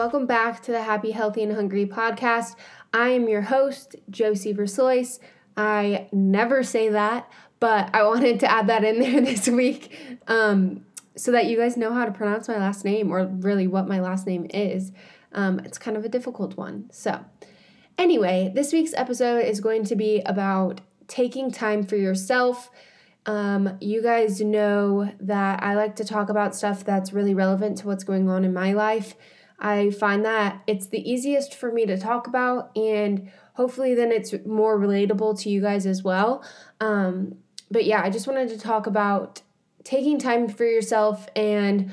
Welcome back to the Happy, Healthy, and Hungry podcast. I am your host, Josie Verslois. I never say that, but I wanted to add that in there this week um, so that you guys know how to pronounce my last name or really what my last name is. Um, it's kind of a difficult one. So, anyway, this week's episode is going to be about taking time for yourself. Um, you guys know that I like to talk about stuff that's really relevant to what's going on in my life. I find that it's the easiest for me to talk about, and hopefully, then it's more relatable to you guys as well. Um, but yeah, I just wanted to talk about taking time for yourself and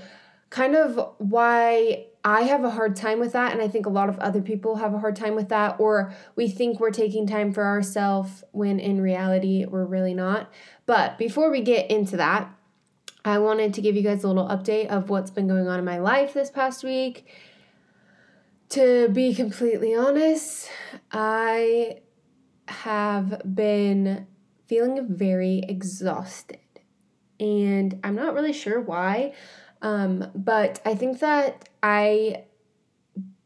kind of why I have a hard time with that, and I think a lot of other people have a hard time with that, or we think we're taking time for ourselves when in reality we're really not. But before we get into that, I wanted to give you guys a little update of what's been going on in my life this past week to be completely honest, I have been feeling very exhausted. And I'm not really sure why, um, but I think that I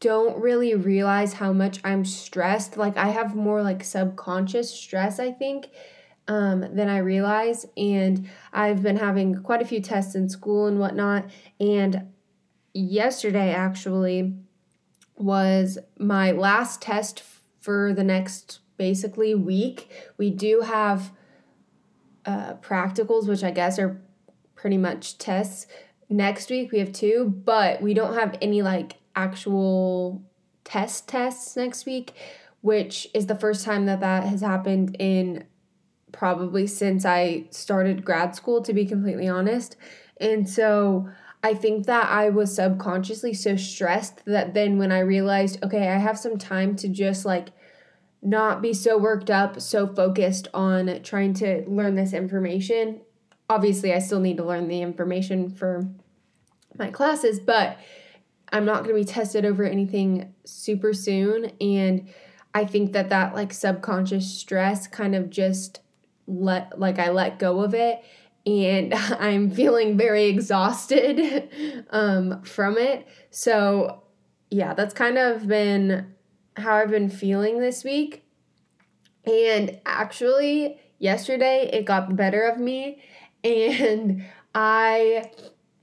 don't really realize how much I'm stressed. Like, I have more like subconscious stress, I think, um, than I realize. And I've been having quite a few tests in school and whatnot. And yesterday, actually, was my last test for the next basically week. We do have uh, practicals, which I guess are pretty much tests. Next week we have two, but we don't have any like actual test tests next week, which is the first time that that has happened in probably since I started grad school, to be completely honest. And so I think that I was subconsciously so stressed that then when I realized, okay, I have some time to just like not be so worked up, so focused on trying to learn this information. Obviously, I still need to learn the information for my classes, but I'm not going to be tested over anything super soon. And I think that that like subconscious stress kind of just let, like, I let go of it and I'm feeling very exhausted um, from it. So, yeah, that's kind of been how I've been feeling this week. And actually, yesterday it got better of me. And I,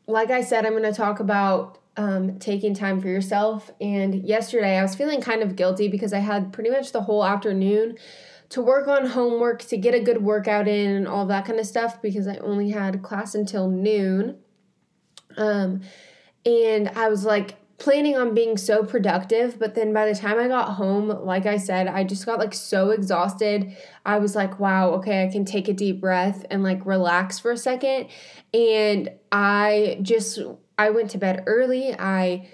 like I said, I'm going to talk about um, taking time for yourself. And yesterday I was feeling kind of guilty because I had pretty much the whole afternoon to work on homework, to get a good workout in, and all that kind of stuff because I only had class until noon. Um, and I was like planning on being so productive, but then by the time I got home, like I said, I just got like so exhausted. I was like, wow, okay, I can take a deep breath and like relax for a second. And I just, I went to bed early. I,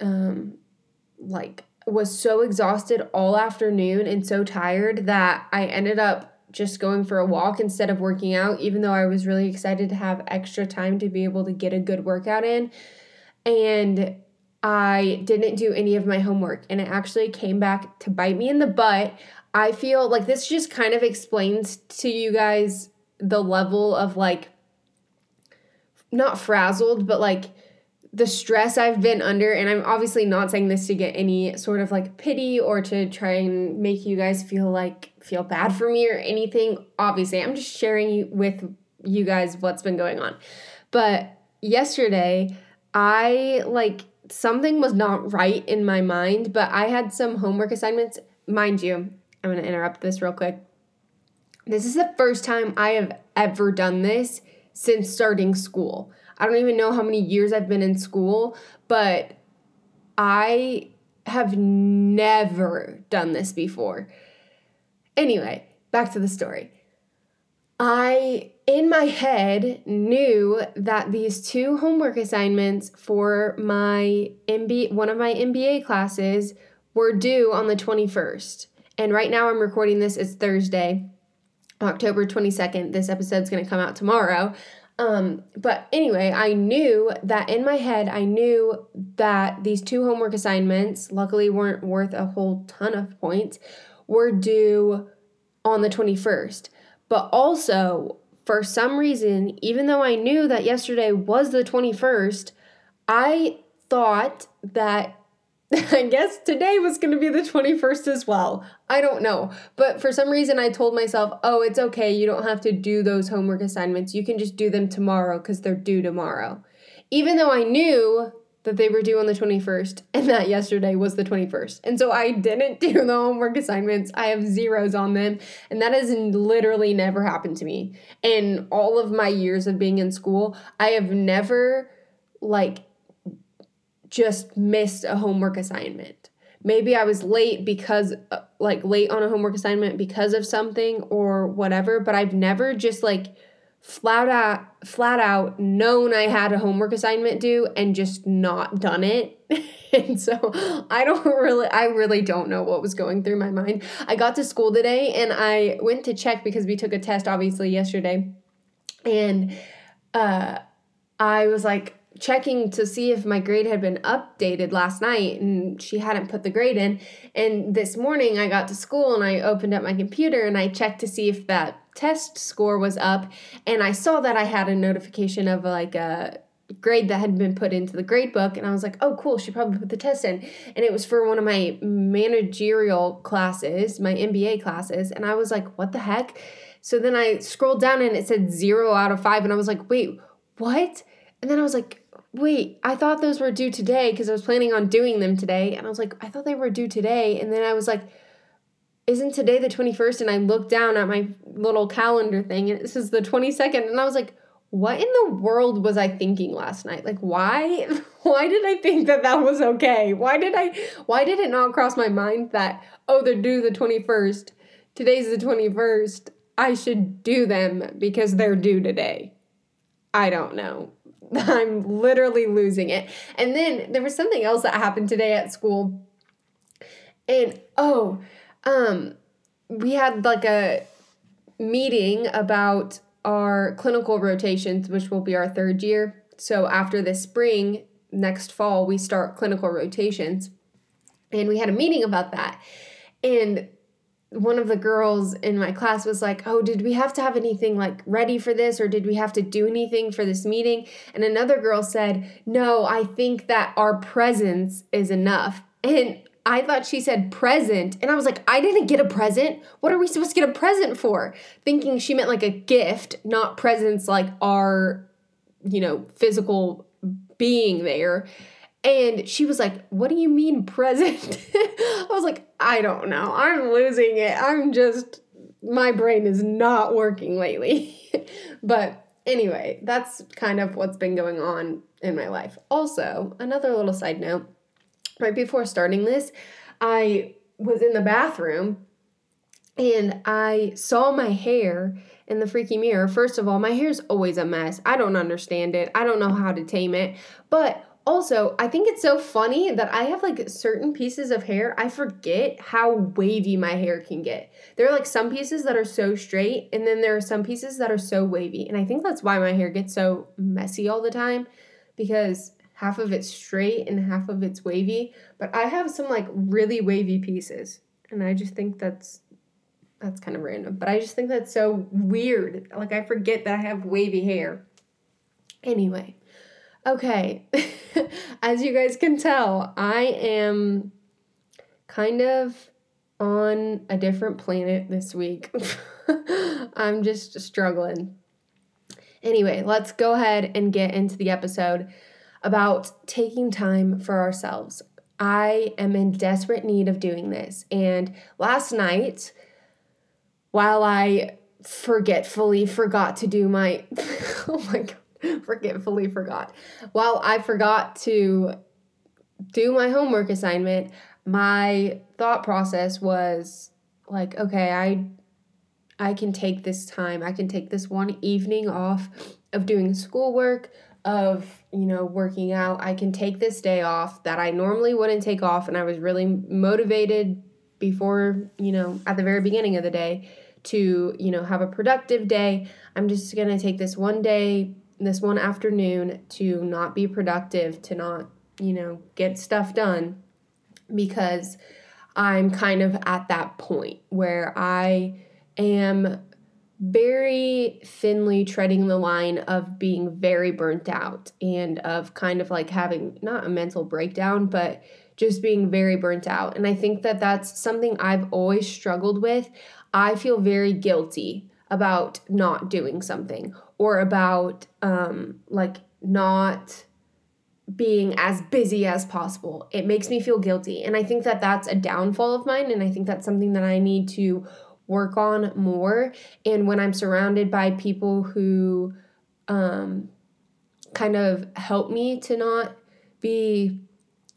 um, like was so exhausted all afternoon and so tired that I ended up just going for a walk instead of working out, even though I was really excited to have extra time to be able to get a good workout in. And I didn't do any of my homework, and it actually came back to bite me in the butt. I feel like this just kind of explains to you guys the level of like, not frazzled, but like the stress I've been under, and I'm obviously not saying this to get any sort of like pity or to try and make you guys feel like feel bad for me or anything. Obviously, I'm just sharing with you guys what's been going on. But yesterday, I like something was not right in my mind, but I had some homework assignments. Mind you, I'm to interrupt this real quick. This is the first time I have ever done this since starting school. I don't even know how many years I've been in school, but I have never done this before. Anyway, back to the story. I, in my head, knew that these two homework assignments for my MBA, one of my MBA classes were due on the 21st. And right now I'm recording this, it's Thursday, October 22nd. This episode's gonna come out tomorrow. Um, but anyway, I knew that in my head, I knew that these two homework assignments, luckily weren't worth a whole ton of points, were due on the 21st. But also, for some reason, even though I knew that yesterday was the 21st, I thought that I guess today was going to be the 21st as well. I don't know. But for some reason, I told myself, oh, it's okay. You don't have to do those homework assignments. You can just do them tomorrow because they're due tomorrow. Even though I knew that they were due on the 21st and that yesterday was the 21st. And so I didn't do the homework assignments. I have zeros on them. And that has literally never happened to me. In all of my years of being in school, I have never like just missed a homework assignment. Maybe I was late because, uh, like, late on a homework assignment because of something or whatever, but I've never just like flat out, flat out known I had a homework assignment due and just not done it. and so I don't really, I really don't know what was going through my mind. I got to school today and I went to check because we took a test obviously yesterday. And uh, I was like, checking to see if my grade had been updated last night and she hadn't put the grade in. And this morning I got to school and I opened up my computer and I checked to see if that test score was up and I saw that I had a notification of like a grade that had been put into the grade book and I was like, "Oh, cool, she probably put the test in." And it was for one of my managerial classes, my MBA classes, and I was like, "What the heck?" So then I scrolled down and it said 0 out of 5 and I was like, "Wait, what?" And then I was like, wait, I thought those were due today because I was planning on doing them today. And I was like, I thought they were due today. And then I was like, isn't today the 21st? And I looked down at my little calendar thing and it says the 22nd. And I was like, what in the world was I thinking last night? Like, why? Why did I think that that was okay? Why did I? Why did it not cross my mind that oh, they're due the twenty first? Today's the twenty first. I should do them because they're due today. I don't know. I'm literally losing it. And then there was something else that happened today at school. And oh, um, we had like a meeting about our clinical rotations, which will be our third year. So after this spring, next fall, we start clinical rotations. And we had a meeting about that. And one of the girls in my class was like, "Oh, did we have to have anything like ready for this or did we have to do anything for this meeting?" And another girl said, "No, I think that our presence is enough." And I thought she said present, and I was like, "I didn't get a present. What are we supposed to get a present for?" Thinking she meant like a gift, not presents like our you know, physical being there. And she was like, What do you mean present? I was like, I don't know. I'm losing it. I'm just, my brain is not working lately. but anyway, that's kind of what's been going on in my life. Also, another little side note right before starting this, I was in the bathroom and I saw my hair in the freaky mirror. First of all, my hair's always a mess. I don't understand it. I don't know how to tame it. But also, I think it's so funny that I have like certain pieces of hair, I forget how wavy my hair can get. There are like some pieces that are so straight, and then there are some pieces that are so wavy. And I think that's why my hair gets so messy all the time because half of it's straight and half of it's wavy. But I have some like really wavy pieces, and I just think that's that's kind of random. But I just think that's so weird. Like I forget that I have wavy hair. Anyway, Okay, as you guys can tell, I am kind of on a different planet this week. I'm just struggling. Anyway, let's go ahead and get into the episode about taking time for ourselves. I am in desperate need of doing this. And last night, while I forgetfully forgot to do my oh my god forgetfully forgot. While I forgot to do my homework assignment, my thought process was like, okay, I I can take this time. I can take this one evening off of doing schoolwork, of, you know, working out. I can take this day off that I normally wouldn't take off and I was really motivated before, you know, at the very beginning of the day to, you know, have a productive day. I'm just going to take this one day this one afternoon to not be productive, to not, you know, get stuff done because I'm kind of at that point where I am very thinly treading the line of being very burnt out and of kind of like having not a mental breakdown, but just being very burnt out. And I think that that's something I've always struggled with. I feel very guilty about not doing something or about um, like not being as busy as possible. It makes me feel guilty. And I think that that's a downfall of mine. And I think that's something that I need to work on more. And when I'm surrounded by people who um, kind of help me to not be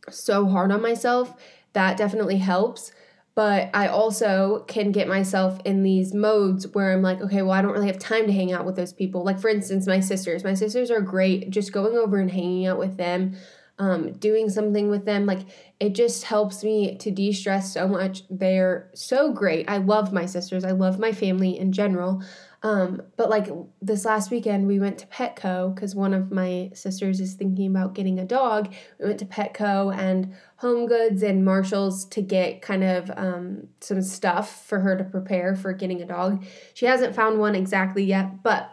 so hard on myself, that definitely helps. But I also can get myself in these modes where I'm like, okay, well, I don't really have time to hang out with those people. Like, for instance, my sisters. My sisters are great. Just going over and hanging out with them, um, doing something with them, like, it just helps me to de stress so much. They're so great. I love my sisters. I love my family in general. Um, but like this last weekend, we went to Petco because one of my sisters is thinking about getting a dog. We went to Petco and Home Goods and Marshalls to get kind of um, some stuff for her to prepare for getting a dog. She hasn't found one exactly yet, but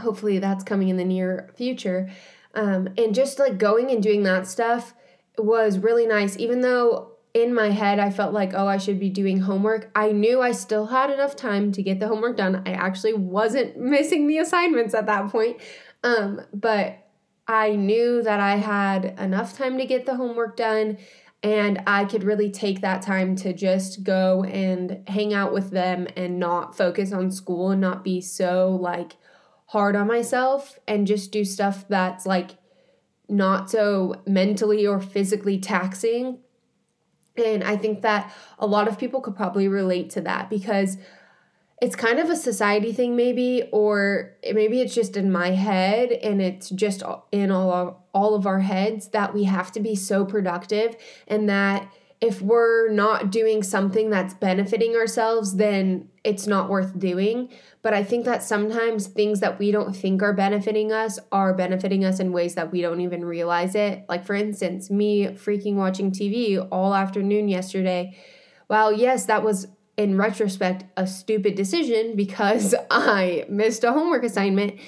hopefully that's coming in the near future. Um, and just like going and doing that stuff was really nice, even though in my head, I felt like, oh, I should be doing homework. I knew I still had enough time to get the homework done. I actually wasn't missing the assignments at that point. Um, but I knew that I had enough time to get the homework done and I could really take that time to just go and hang out with them and not focus on school and not be so like hard on myself and just do stuff that's like not so mentally or physically taxing. And I think that a lot of people could probably relate to that because it's kind of a society thing, maybe, or maybe it's just in my head and it's just in all of, all of our heads that we have to be so productive and that if we're not doing something that's benefiting ourselves, then it's not worth doing. But I think that sometimes things that we don't think are benefiting us are benefiting us in ways that we don't even realize it. Like, for instance, me freaking watching TV all afternoon yesterday. Well, yes, that was in retrospect a stupid decision because I missed a homework assignment.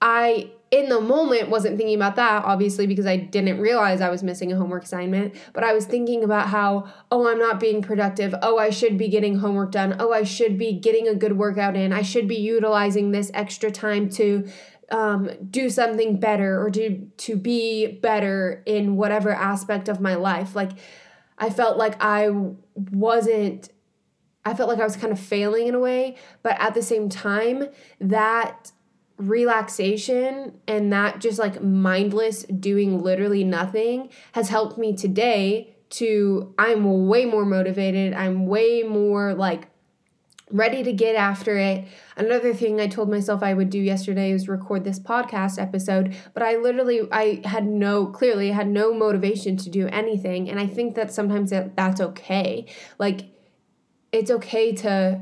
I in the moment wasn't thinking about that obviously because I didn't realize I was missing a homework assignment, but I was thinking about how oh I'm not being productive. Oh, I should be getting homework done. Oh, I should be getting a good workout in. I should be utilizing this extra time to um, do something better or to to be better in whatever aspect of my life. Like I felt like I wasn't I felt like I was kind of failing in a way, but at the same time that relaxation and that just like mindless doing literally nothing has helped me today to I'm way more motivated. I'm way more like ready to get after it. Another thing I told myself I would do yesterday was record this podcast episode, but I literally I had no clearly had no motivation to do anything and I think that sometimes that, that's okay. Like it's okay to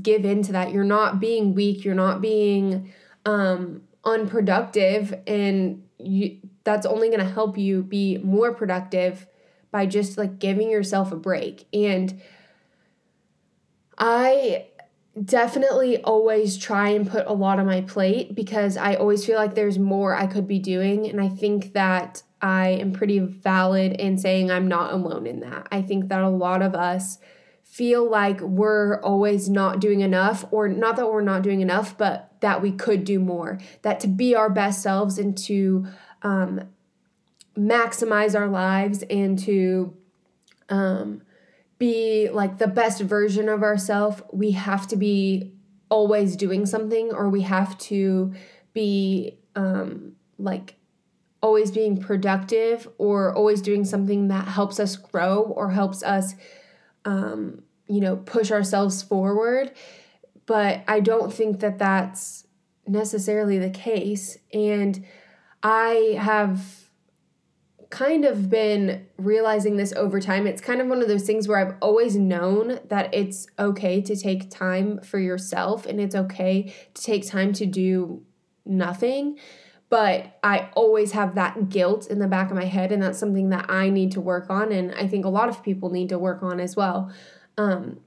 give into that. You're not being weak, you're not being um, unproductive and you that's only going to help you be more productive by just like giving yourself a break. And i definitely always try and put a lot on my plate because i always feel like there's more i could be doing and i think that i am pretty valid in saying i'm not alone in that. I think that a lot of us feel like we're always not doing enough, or not that we're not doing enough, but that we could do more. That to be our best selves and to um, maximize our lives and to um, be like the best version of ourselves, we have to be always doing something, or we have to be um, like always being productive or always doing something that helps us grow or helps us um, you know, push ourselves forward. But I don't think that that's necessarily the case. And I have kind of been realizing this over time. It's kind of one of those things where I've always known that it's okay to take time for yourself and it's okay to take time to do nothing. But I always have that guilt in the back of my head, and that's something that I need to work on. And I think a lot of people need to work on as well. Um,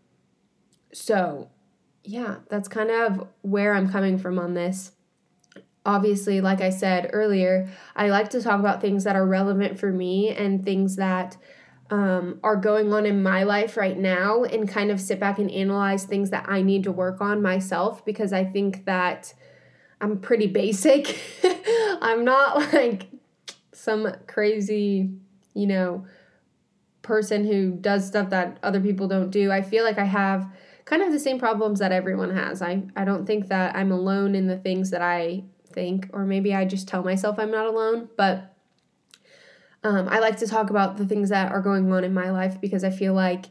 so yeah, that's kind of where I'm coming from on this. Obviously, like I said earlier, I like to talk about things that are relevant for me and things that um, are going on in my life right now and kind of sit back and analyze things that I need to work on myself because I think that I'm pretty basic. I'm not like some crazy, you know, person who does stuff that other people don't do. I feel like I have kind of the same problems that everyone has. I, I don't think that I'm alone in the things that I think, or maybe I just tell myself I'm not alone, but um, I like to talk about the things that are going on in my life because I feel like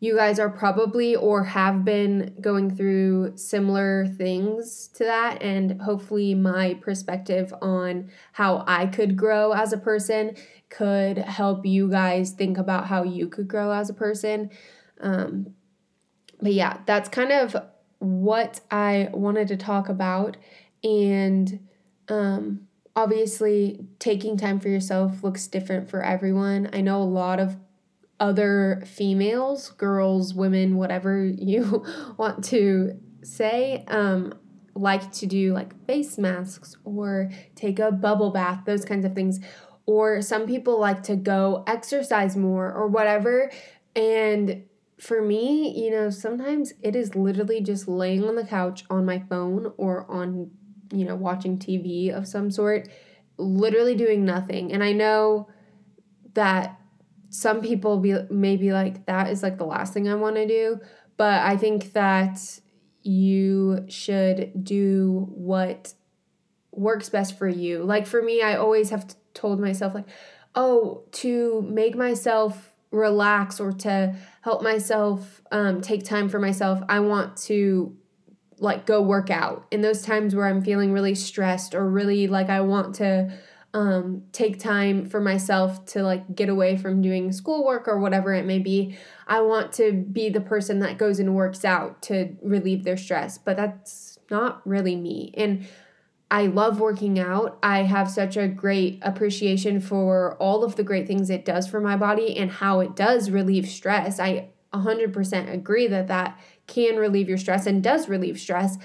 you guys are probably or have been going through similar things to that, and hopefully, my perspective on how I could grow as a person could help you guys think about how you could grow as a person. Um, but yeah, that's kind of what I wanted to talk about. And um, obviously, taking time for yourself looks different for everyone. I know a lot of other females, girls, women, whatever you want to say, um, like to do like face masks or take a bubble bath, those kinds of things. Or some people like to go exercise more or whatever. And for me, you know, sometimes it is literally just laying on the couch on my phone or on, you know, watching TV of some sort, literally doing nothing. And I know that some people be may be like that is like the last thing I want to do, but I think that you should do what works best for you. Like for me, I always have told myself like, "Oh, to make myself relax or to help myself um, take time for myself, I want to like go work out. In those times where I'm feeling really stressed or really like I want to um, take time for myself to like get away from doing schoolwork or whatever it may be. I want to be the person that goes and works out to relieve their stress, but that's not really me. And I love working out. I have such a great appreciation for all of the great things it does for my body and how it does relieve stress. I 100% agree that that can relieve your stress and does relieve stress.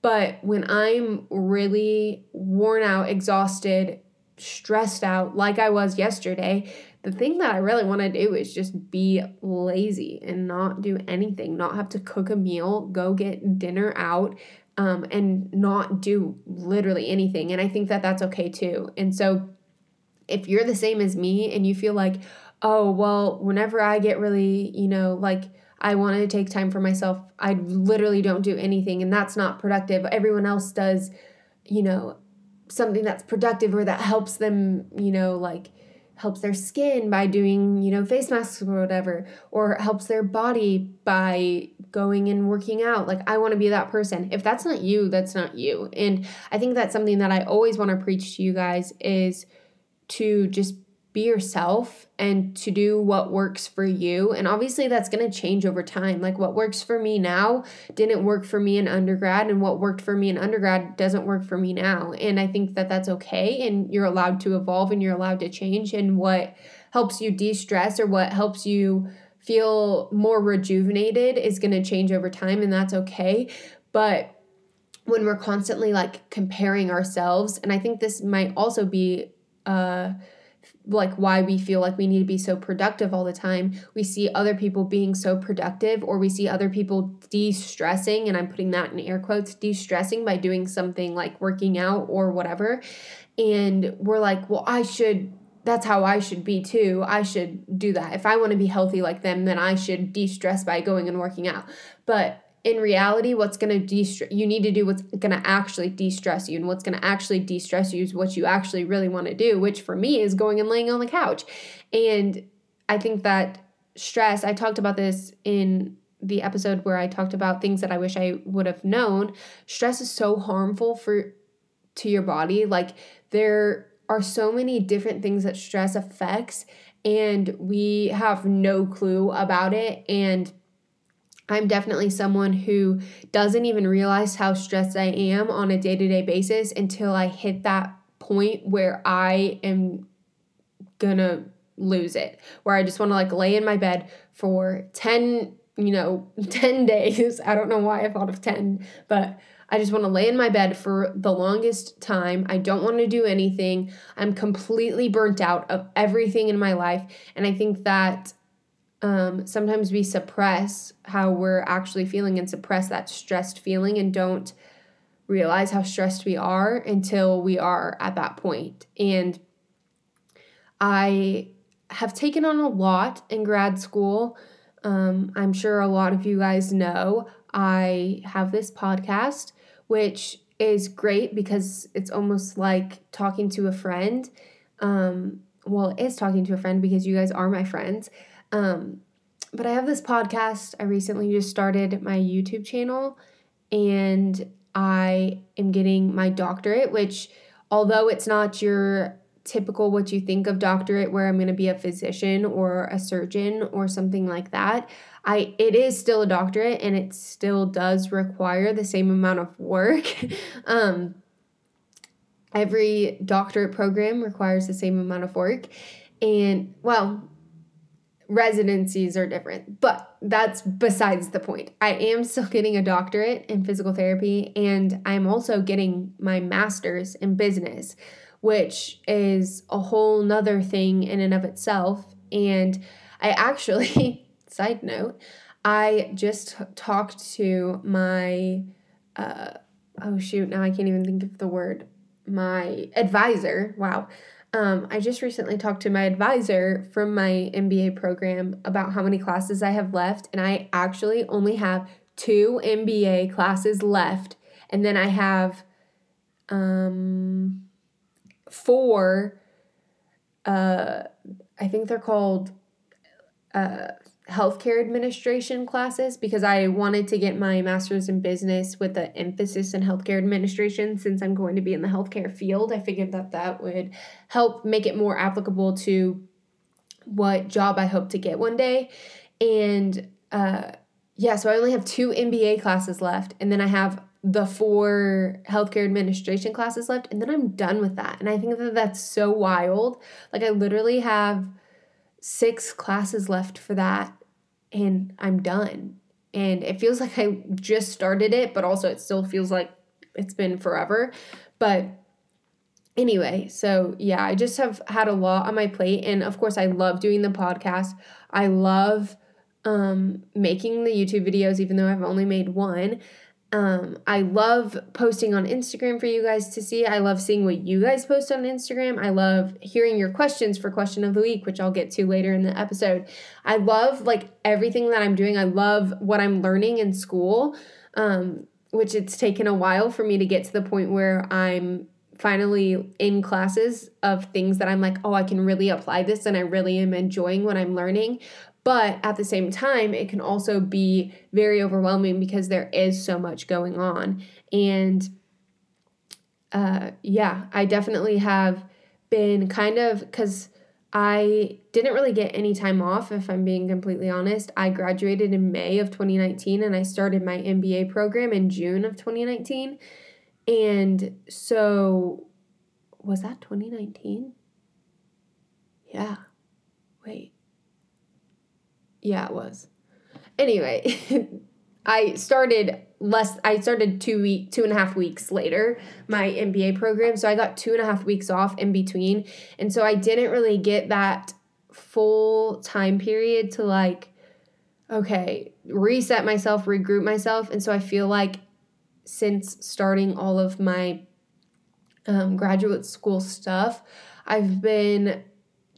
But when I'm really worn out, exhausted, stressed out like I was yesterday, the thing that I really want to do is just be lazy and not do anything, not have to cook a meal, go get dinner out, um, and not do literally anything. And I think that that's okay too. And so if you're the same as me and you feel like, oh, well, whenever I get really, you know, like, I want to take time for myself. I literally don't do anything, and that's not productive. Everyone else does, you know, something that's productive or that helps them, you know, like helps their skin by doing, you know, face masks or whatever, or helps their body by going and working out. Like, I want to be that person. If that's not you, that's not you. And I think that's something that I always want to preach to you guys is to just be yourself and to do what works for you. And obviously, that's going to change over time. Like, what works for me now didn't work for me in undergrad, and what worked for me in undergrad doesn't work for me now. And I think that that's okay. And you're allowed to evolve and you're allowed to change. And what helps you de stress or what helps you feel more rejuvenated is going to change over time, and that's okay. But when we're constantly like comparing ourselves, and I think this might also be, uh, like why we feel like we need to be so productive all the time. We see other people being so productive, or we see other people de stressing, and I'm putting that in air quotes de stressing by doing something like working out or whatever. And we're like, well, I should, that's how I should be too. I should do that. If I want to be healthy like them, then I should de stress by going and working out. But in reality, what's going to de-stress, you need to do what's going to actually de-stress you. And what's going to actually de-stress you is what you actually really want to do, which for me is going and laying on the couch. And I think that stress, I talked about this in the episode where I talked about things that I wish I would have known. Stress is so harmful for to your body. Like there are so many different things that stress affects and we have no clue about it and I'm definitely someone who doesn't even realize how stressed I am on a day to day basis until I hit that point where I am gonna lose it, where I just wanna like lay in my bed for 10 you know, 10 days. I don't know why I thought of 10, but I just want to lay in my bed for the longest time. I don't want to do anything. I'm completely burnt out of everything in my life. And I think that um, sometimes we suppress how we're actually feeling and suppress that stressed feeling and don't realize how stressed we are until we are at that point. And I have taken on a lot in grad school. Um, I'm sure a lot of you guys know I have this podcast, which is great because it's almost like talking to a friend. Um, well, it is talking to a friend because you guys are my friends. Um, but I have this podcast. I recently just started my YouTube channel and I am getting my doctorate, which, although it's not your typical what you think of doctorate where I'm going to be a physician or a surgeon or something like that. I it is still a doctorate and it still does require the same amount of work. um, every doctorate program requires the same amount of work and well, residencies are different, but that's besides the point. I am still getting a doctorate in physical therapy and I'm also getting my master's in business which is a whole nother thing in and of itself. And I actually, side note, I just talked to my, uh, oh shoot, now I can't even think of the word, my advisor. Wow. Um, I just recently talked to my advisor from my MBA program about how many classes I have left, and I actually only have two MBA classes left, and then I have um four uh I think they're called uh healthcare administration classes because I wanted to get my master's in business with an emphasis in healthcare administration since I'm going to be in the healthcare field. I figured that that would help make it more applicable to what job I hope to get one day. And uh, yeah, so I only have two MBA classes left, and then I have the four healthcare administration classes left, and then I'm done with that. And I think that that's so wild. Like, I literally have six classes left for that, and I'm done. And it feels like I just started it, but also it still feels like it's been forever. But anyway, so yeah, I just have had a lot on my plate. And of course, I love doing the podcast. I love um, making the YouTube videos, even though I've only made one. Um, I love posting on Instagram for you guys to see. I love seeing what you guys post on Instagram. I love hearing your questions for question of the week, which I'll get to later in the episode. I love like everything that I'm doing. I love what I'm learning in school, um, which it's taken a while for me to get to the point where I'm finally in classes of things that I'm like, oh, I can really apply this and I really am enjoying what I'm learning. But at the same time, it can also be very overwhelming because there is so much going on. And uh, yeah, I definitely have been kind of because I didn't really get any time off, if I'm being completely honest. I graduated in May of 2019 and I started my MBA program in June of 2019. And so, was that 2019? Yeah. Wait. Yeah, it was. Anyway, I started less I started two week two and a half weeks later my MBA program. So I got two and a half weeks off in between. And so I didn't really get that full time period to like, okay, reset myself, regroup myself. And so I feel like since starting all of my um, graduate school stuff, I've been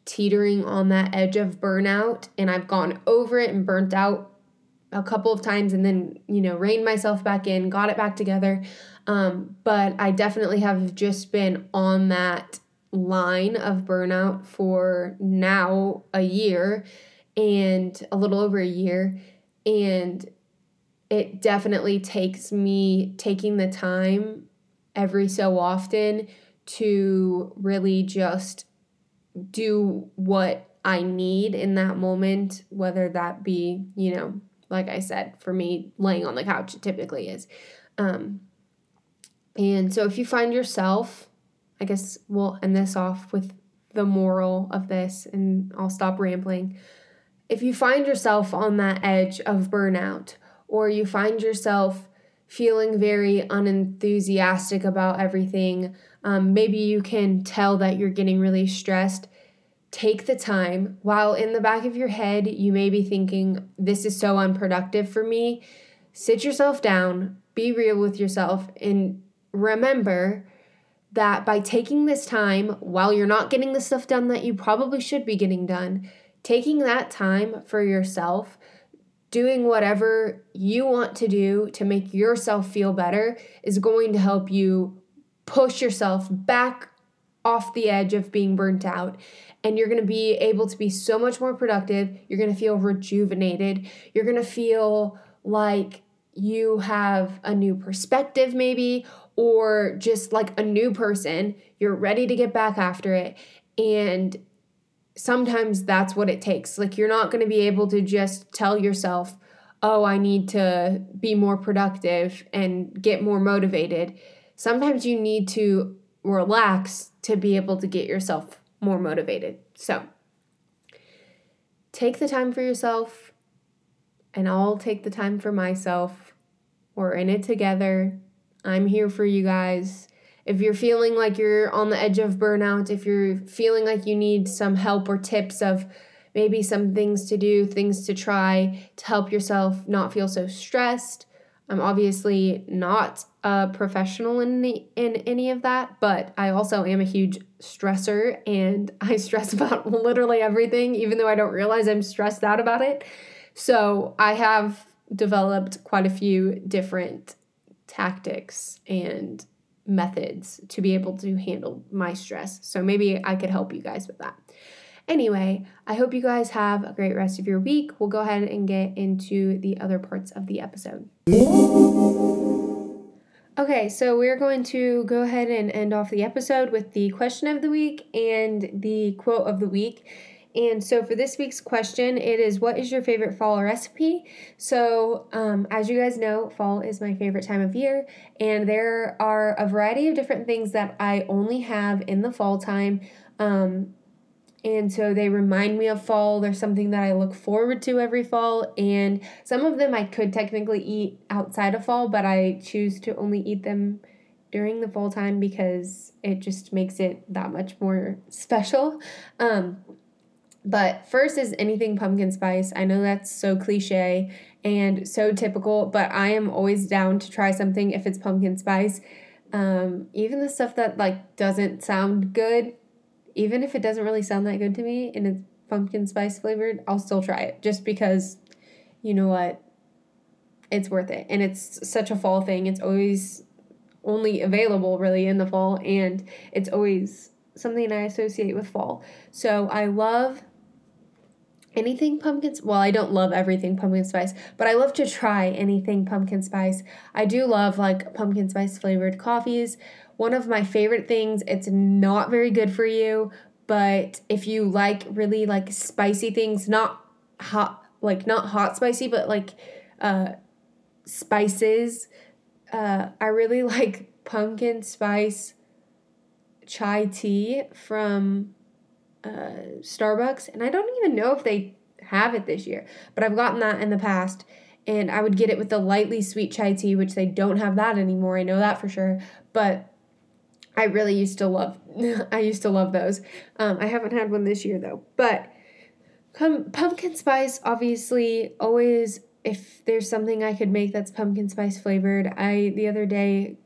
teetering on that edge of burnout and I've gone over it and burnt out a couple of times and then, you know, reined myself back in, got it back together. Um, but I definitely have just been on that line of burnout for now a year and a little over a year. And it definitely takes me taking the time every so often to really just do what I need in that moment, whether that be, you know, like I said, for me, laying on the couch, typically is. Um, and so if you find yourself, I guess we'll end this off with the moral of this and I'll stop rambling. if you find yourself on that edge of burnout or you find yourself feeling very unenthusiastic about everything, um, maybe you can tell that you're getting really stressed. Take the time while in the back of your head, you may be thinking, This is so unproductive for me. Sit yourself down, be real with yourself, and remember that by taking this time while you're not getting the stuff done that you probably should be getting done, taking that time for yourself, doing whatever you want to do to make yourself feel better is going to help you push yourself back off the edge of being burnt out and you're going to be able to be so much more productive. You're going to feel rejuvenated. You're going to feel like you have a new perspective, maybe, or just like a new person. You're ready to get back after it. And sometimes that's what it takes. Like, you're not going to be able to just tell yourself, oh, I need to be more productive and get more motivated. Sometimes you need to relax to be able to get yourself more motivated. So, take the time for yourself, and I'll take the time for myself. We're in it together. I'm here for you guys if you're feeling like you're on the edge of burnout, if you're feeling like you need some help or tips of maybe some things to do, things to try to help yourself not feel so stressed. I'm obviously not a professional in any, in any of that, but I also am a huge stressor and I stress about literally everything, even though I don't realize I'm stressed out about it. So I have developed quite a few different tactics and methods to be able to handle my stress. So maybe I could help you guys with that. Anyway, I hope you guys have a great rest of your week. We'll go ahead and get into the other parts of the episode. Okay, so we're going to go ahead and end off the episode with the question of the week and the quote of the week. And so for this week's question, it is what is your favorite fall recipe? So, um, as you guys know, fall is my favorite time of year, and there are a variety of different things that I only have in the fall time. Um, and so they remind me of fall. There's something that I look forward to every fall, and some of them I could technically eat outside of fall, but I choose to only eat them during the fall time because it just makes it that much more special. Um, but first is anything pumpkin spice. I know that's so cliche and so typical, but I am always down to try something if it's pumpkin spice. Um, even the stuff that like doesn't sound good, even if it doesn't really sound that good to me and it's pumpkin spice flavored, I'll still try it just because you know what? It's worth it. And it's such a fall thing. It's always only available really in the fall and it's always something I associate with fall. So I love anything pumpkin well i don't love everything pumpkin spice but i love to try anything pumpkin spice. I do love like pumpkin spice flavored coffees. One of my favorite things it's not very good for you but if you like really like spicy things not hot like not hot spicy but like uh spices uh i really like pumpkin spice chai tea from uh, Starbucks, and I don't even know if they have it this year, but I've gotten that in the past. And I would get it with the lightly sweet chai tea, which they don't have that anymore. I know that for sure. But I really used to love. I used to love those. Um, I haven't had one this year though. But come pumpkin spice, obviously, always. If there's something I could make that's pumpkin spice flavored, I the other day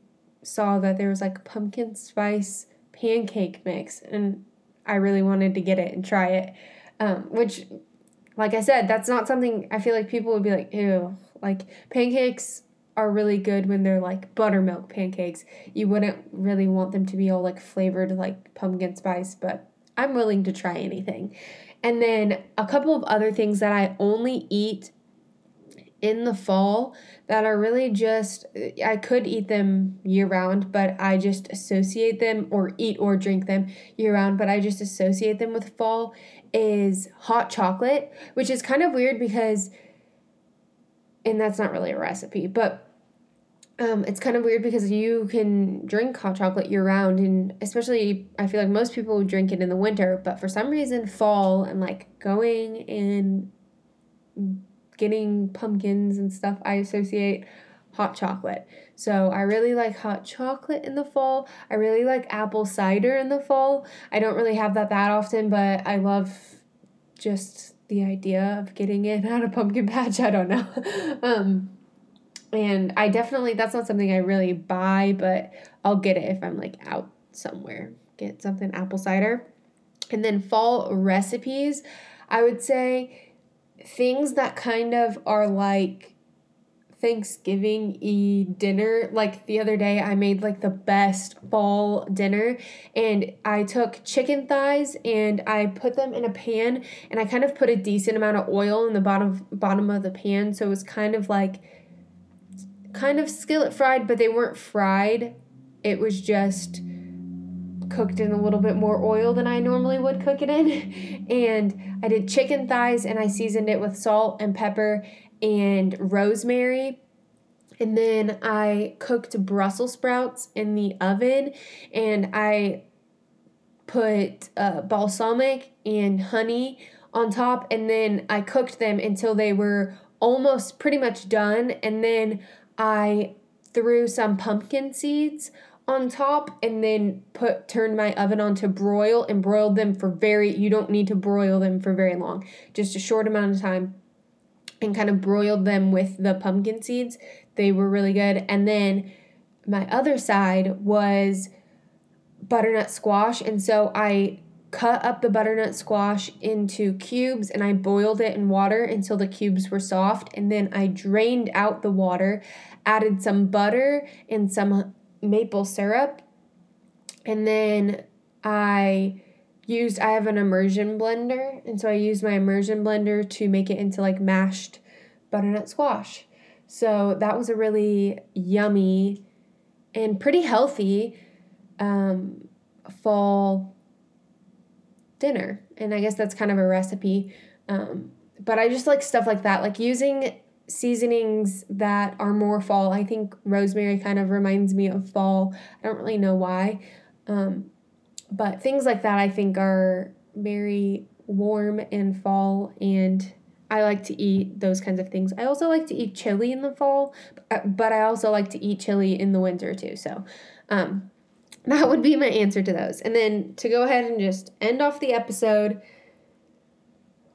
saw that there was like pumpkin spice pancake mix, and I really wanted to get it and try it. Um, which, like I said, that's not something I feel like people would be like, ew. Like pancakes are really good when they're like buttermilk pancakes. You wouldn't really want them to be all like flavored like pumpkin spice, but I'm willing to try anything. And then a couple of other things that I only eat in the fall that are really just I could eat them year round, but I just associate them or eat or drink them year round, but I just associate them with fall is hot chocolate, which is kind of weird because and that's not really a recipe, but um, it's kind of weird because you can drink hot chocolate year round, and especially I feel like most people drink it in the winter, but for some reason, fall and like going in getting pumpkins and stuff, I associate hot chocolate. So I really like hot chocolate in the fall. I really like apple cider in the fall. I don't really have that that often, but I love just the idea of getting it out of pumpkin patch. I don't know. um, and I definitely, that's not something I really buy, but I'll get it if I'm like out somewhere. Get something apple cider. And then fall recipes, I would say things that kind of are like Thanksgiving e dinner. Like the other day, I made like the best fall dinner, and I took chicken thighs and I put them in a pan, and I kind of put a decent amount of oil in the bottom bottom of the pan, so it was kind of like kind of skillet fried, but they weren't fried. It was just cooked in a little bit more oil than I normally would cook it in. And I did chicken thighs and I seasoned it with salt and pepper and rosemary. And then I cooked Brussels sprouts in the oven and I put uh, balsamic and honey on top. And then I cooked them until they were almost pretty much done. And then I threw some pumpkin seeds on top and then put turned my oven on to broil and broiled them for very you don't need to broil them for very long just a short amount of time and kind of broiled them with the pumpkin seeds. They were really good. And then my other side was butternut squash. And so i cut up the butternut squash into cubes and I boiled it in water until the cubes were soft. And then I drained out the water, added some butter and some maple syrup. And then I used I have an immersion blender, and so I used my immersion blender to make it into like mashed butternut squash. So that was a really yummy and pretty healthy um, fall dinner. And I guess that's kind of a recipe. Um, but I just like stuff like that, like using seasonings that are more fall. I think rosemary kind of reminds me of fall. I don't really know why. Um, but things like that I think are very warm and fall and I like to eat those kinds of things. I also like to eat chili in the fall, but I also like to eat chili in the winter too. So, um, that would be my answer to those. And then to go ahead and just end off the episode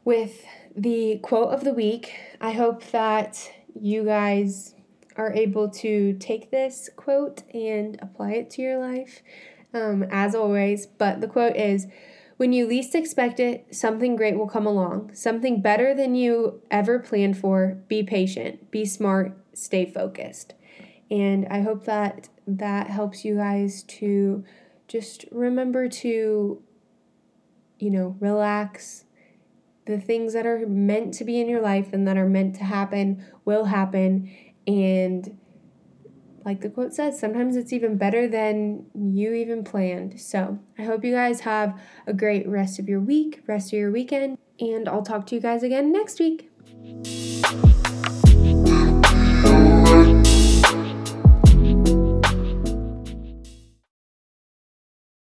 with the quote of the week. I hope that you guys are able to take this quote and apply it to your life, um, as always. But the quote is When you least expect it, something great will come along, something better than you ever planned for. Be patient, be smart, stay focused. And I hope that that helps you guys to just remember to, you know, relax the things that are meant to be in your life and that are meant to happen will happen. And like the quote says, sometimes it's even better than you even planned. So I hope you guys have a great rest of your week, rest of your weekend, and I'll talk to you guys again next week.